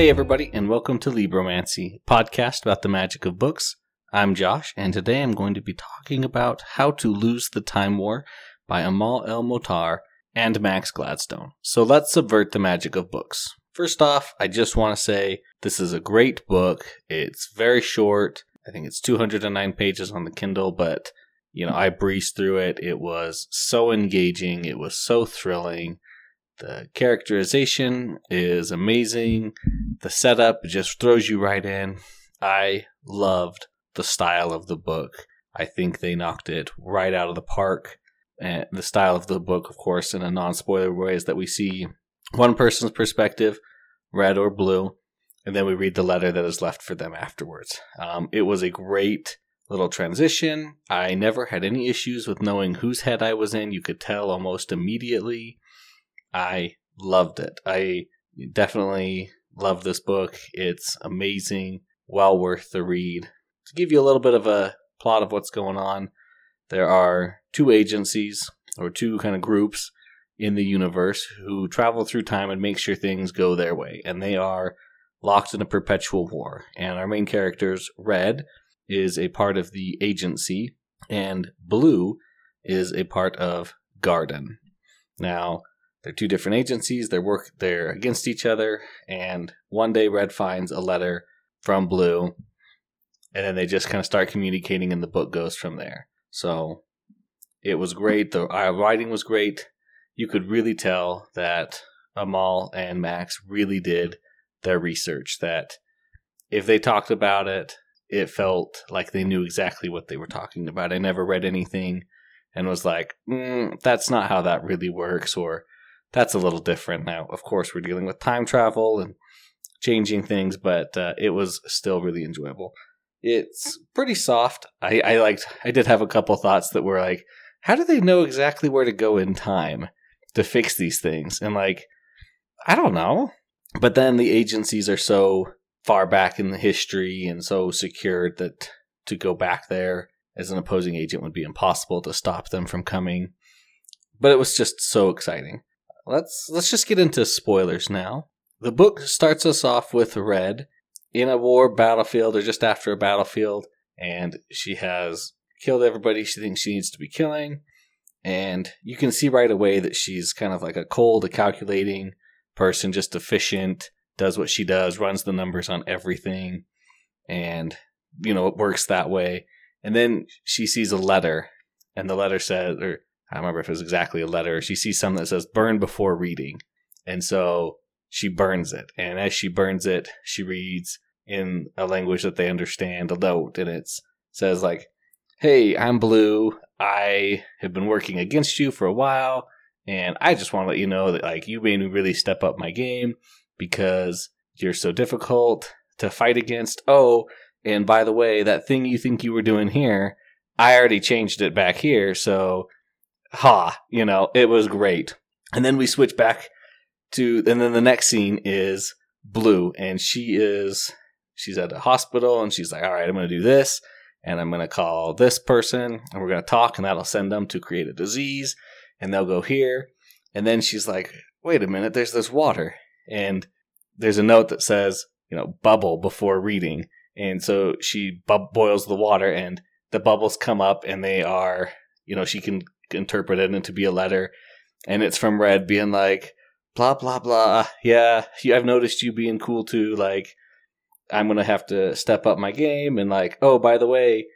Hey, everybody, and welcome to Libromancy, podcast about the magic of books. I'm Josh, and today I'm going to be talking about How to Lose the Time War by Amal El-Mohtar and Max Gladstone. So let's subvert the magic of books. First off, I just want to say this is a great book. It's very short. I think it's 209 pages on the Kindle, but you know, I breezed through it. It was so engaging. It was so thrilling. The characterization is amazing. The setup just throws you right in. I loved the style of the book. I think they knocked it right out of the park. And the style of the book, of course, in a non spoiler way, is that we see one person's perspective, red or blue, and then we read the letter that is left for them afterwards. Um, it was a great little transition. I never had any issues with knowing whose head I was in. You could tell almost immediately. I loved it. I definitely love this book. It's amazing, well worth the read. To give you a little bit of a plot of what's going on, there are two agencies or two kind of groups in the universe who travel through time and make sure things go their way. And they are locked in a perpetual war. And our main characters, Red, is a part of the agency, and Blue is a part of Garden. Now, they're two different agencies. They're work they're against each other, and one day Red finds a letter from Blue, and then they just kind of start communicating, and the book goes from there. So it was great. The uh, writing was great. You could really tell that Amal and Max really did their research. That if they talked about it, it felt like they knew exactly what they were talking about. I never read anything and was like, mm, that's not how that really works, or that's a little different. Now, of course, we're dealing with time travel and changing things, but uh, it was still really enjoyable. It's pretty soft. I, I liked. I did have a couple thoughts that were like, how do they know exactly where to go in time to fix these things? And like, I don't know. But then the agencies are so far back in the history and so secured that to go back there as an opposing agent would be impossible to stop them from coming. But it was just so exciting. Let's let's just get into spoilers now. The book starts us off with Red in a war battlefield or just after a battlefield, and she has killed everybody she thinks she needs to be killing. And you can see right away that she's kind of like a cold, a calculating person, just efficient, does what she does, runs the numbers on everything, and you know it works that way. And then she sees a letter, and the letter says, or I don't remember if it was exactly a letter. She sees something that says "burn before reading," and so she burns it. And as she burns it, she reads in a language that they understand a note, and it says like, "Hey, I'm Blue. I have been working against you for a while." And I just want to let you know that like you made me really step up my game because you're so difficult to fight against. Oh, and by the way, that thing you think you were doing here, I already changed it back here. So, ha, you know, it was great. And then we switch back to, and then the next scene is Blue, and she is, she's at a hospital, and she's like, all right, I'm going to do this, and I'm going to call this person, and we're going to talk, and that'll send them to create a disease, and they'll go here. And then she's like, wait a minute, there's this water and there's a note that says, you know, bubble before reading. And so she bu- boils the water and the bubbles come up and they are, you know, she can interpret it into be a letter. And it's from Red being like, blah, blah, blah. Yeah, I've noticed you being cool too. Like, I'm going to have to step up my game. And like, oh, by the way,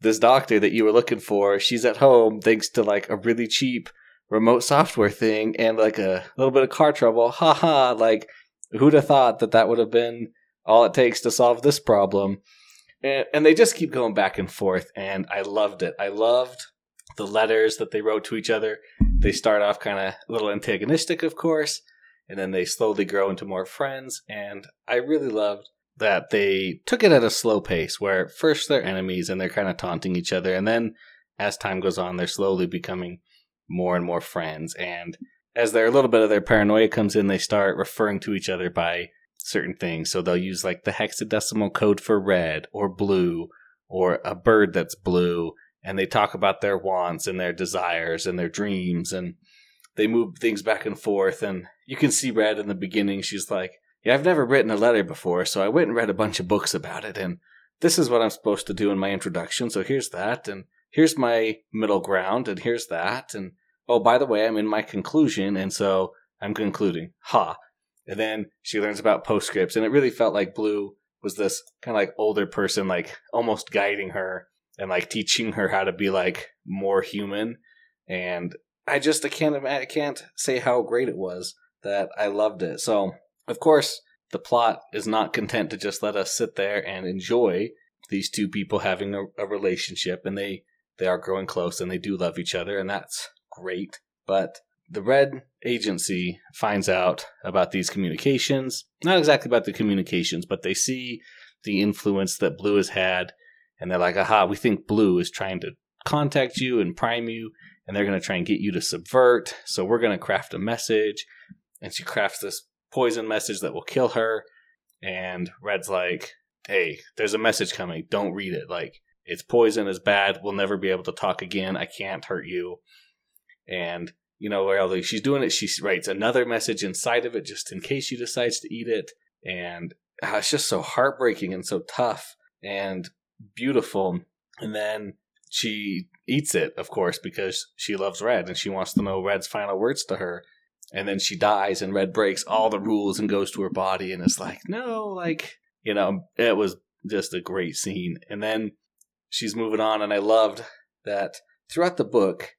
this doctor that you were looking for, she's at home thanks to like a really cheap remote software thing and like a little bit of car trouble. Haha, like who'd have thought that that would have been all it takes to solve this problem? And, and they just keep going back and forth, and I loved it. I loved the letters that they wrote to each other. They start off kind of a little antagonistic, of course, and then they slowly grow into more friends. And I really loved that they took it at a slow pace where first they're enemies and they're kind of taunting each other, and then as time goes on, they're slowly becoming more and more friends. And as their little bit of their paranoia comes in, they start referring to each other by certain things. So they'll use like the hexadecimal code for red or blue or a bird that's blue. And they talk about their wants and their desires and their dreams. And they move things back and forth. And you can see Red in the beginning. She's like, yeah, I've never written a letter before, so I went and read a bunch of books about it, and this is what I'm supposed to do in my introduction. So here's that, and here's my middle ground, and here's that, and oh, by the way, I'm in my conclusion, and so I'm concluding. Ha. And then she learns about postscripts, and it really felt like Blue was this kind of like older person, like almost guiding her and like teaching her how to be like more human. And I just I can't I can't say how great it was that I loved it. So of course the plot is not content to just let us sit there and enjoy these two people having a, a relationship, and they they are growing close and they do love each other, and that's great. But the Red Agency finds out about these communications. Not exactly about the communications, but they see the influence that Blue has had, and they're like, aha, we think Blue is trying to contact you and prime you, and they're going to try and get you to subvert. So we're going to craft a message. And she crafts this poison message that will kill her. And Red's like, hey, there's a message coming. Don't read it. Like, it's poison, it's bad. We'll never be able to talk again. I can't hurt you. And, you know, while she's doing it, she writes another message inside of it just in case she decides to eat it. And uh, it's just so heartbreaking and so tough and beautiful. And then she eats it, of course, because she loves Red and she wants to know Red's final words to her. And then she dies, and Red breaks all the rules and goes to her body, and it's like, no, like, you know, it was just a great scene. And then she's moving on, and I loved that throughout the book,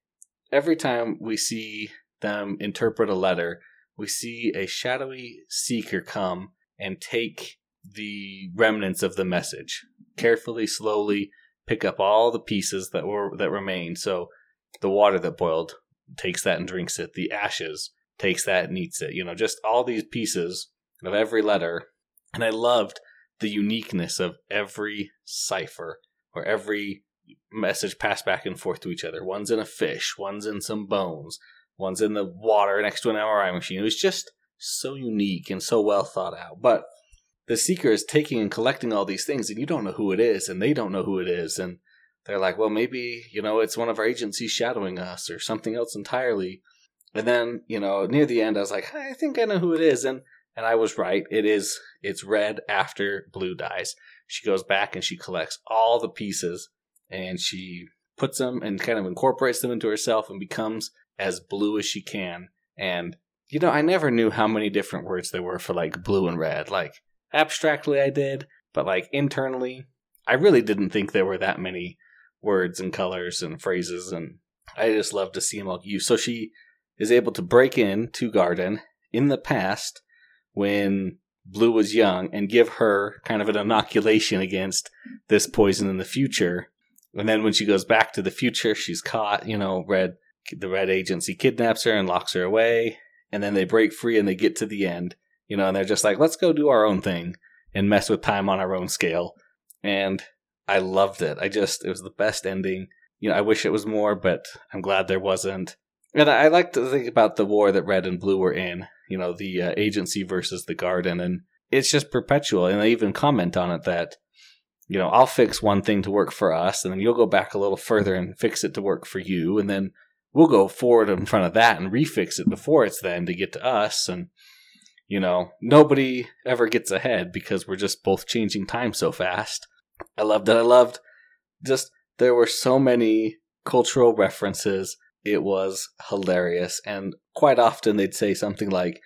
every time we see them interpret a letter, we see a shadowy seeker come and take the remnants of the message carefully, slowly, pick up all the pieces that were that remain. So the water that boiled takes that and drinks it. The ashes takes that and eats it. You know, just all these pieces of every letter. And I loved the uniqueness of every cipher or every message passed back and forth to each other. One's in a fish, one's in some bones, one's in the water next to an MRI machine. It was just so unique and so well thought out. But the seeker is taking and collecting all these things and you don't know who it is and they don't know who it is and they're like well maybe you know it's one of our agencies shadowing us or something else entirely. And then you know near the end i was like i think i know who it is and and i was right. It is it's red after blue dies. She goes back and she collects all the pieces and she puts them and kind of incorporates them into herself and becomes as blue as she can. And you know i never knew how many different words there were for like blue and red. Like abstractly I did, but like internally, I really didn't think there were that many words and colors and phrases, and I just love to see them all used. So she is able to break in to Garden in the past when Blue was young and give her kind of an inoculation against this poison in the future. And then when she goes back to the future, she's caught, you know, Red the Red Agency kidnaps her and locks her away. And then they break free and they get to the end you know, and they're just like, let's go do our own thing and mess with time on our own scale. And I loved it. I just, it was the best ending. You know, I wish it was more, but I'm glad there wasn't. And I, like to think about the war that Red and Blue were in, you know, the uh, agency versus the garden. And it's just perpetual. And they even comment on it that, you know, I'll fix one thing to work for us, and then you'll go back a little further and fix it to work for you. And then we'll go forward in front of that and refix it before it's then to get to us. And you know, nobody ever gets ahead because we're just both changing time so fast. I loved it. I loved just there were so many cultural references. It was hilarious, and quite often they'd say something like,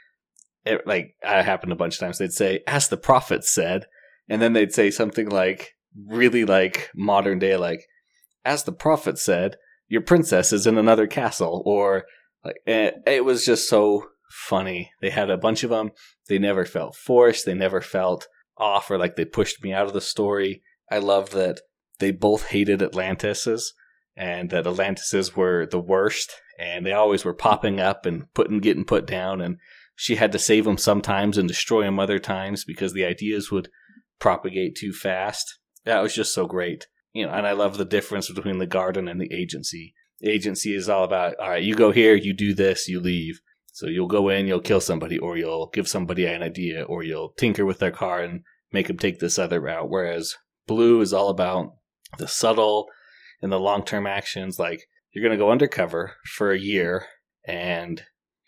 it, "Like I happened a bunch of times." They'd say, "As the prophet said," and then they'd say something like, really like modern day, like, "As the prophet said, your princess is in another castle," or like eh, it was just so funny. They had a bunch of them. They never felt forced. They never felt off or like they pushed me out of the story. I love that they both hated Atlantises and that Atlantises were the worst and they always were popping up and putting getting put down and she had to save them sometimes and destroy them other times because the ideas would propagate too fast. That was just so great. You know, and I love the difference between the garden and the agency. Agency is all about, all right, you go here, you do this, you leave. So you'll go in, you'll kill somebody, or you'll give somebody an idea, or you'll tinker with their car and make them take this other route. Whereas blue is all about the subtle and the long term actions. Like you're going to go undercover for a year, and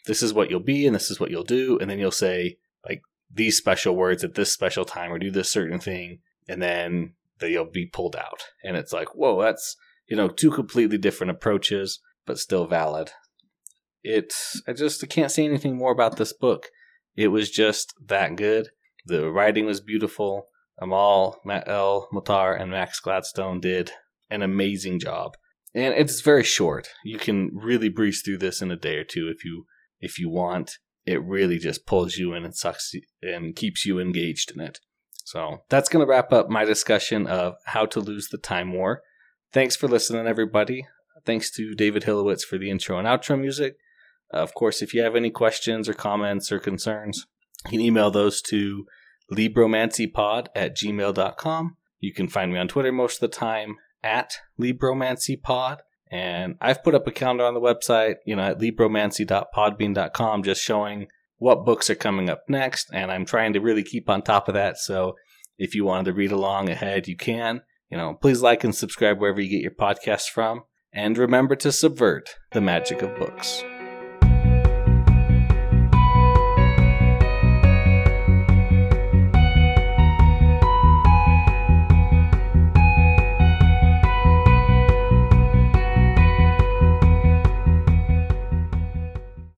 this is what you'll be, and this is what you'll do, and then you'll say, like, these special words at this special time or do this certain thing, and then they'll be pulled out. And it's like, whoa, that's you know two completely different approaches, but still valid. It I just I can't say anything more about this book. It was just that good. The writing was beautiful. Amal, Matt L. Mohtar, and Max Gladstone did an amazing job. And it's very short. You can really breeze through this in a day or two if you if you want. It really just pulls you in and sucks and keeps you engaged in it. So that's going to wrap up my discussion of how to lose the time war. Thanks for listening, everybody. Thanks to David Hilowitz for the intro and outro music. Uh, of course, if you have any questions or comments or concerns, you can email those to libromancypod at gmail.com. You can find me on Twitter most of the time at libromancypod. And I've put up a calendar on the website, you know, at libromancy.podbean.com, just showing what books are coming up next. And I'm trying to really keep on top of that. So if you wanted to read along ahead, you can. You know, please like and subscribe wherever you get your podcasts from. And remember to subvert the magic of books.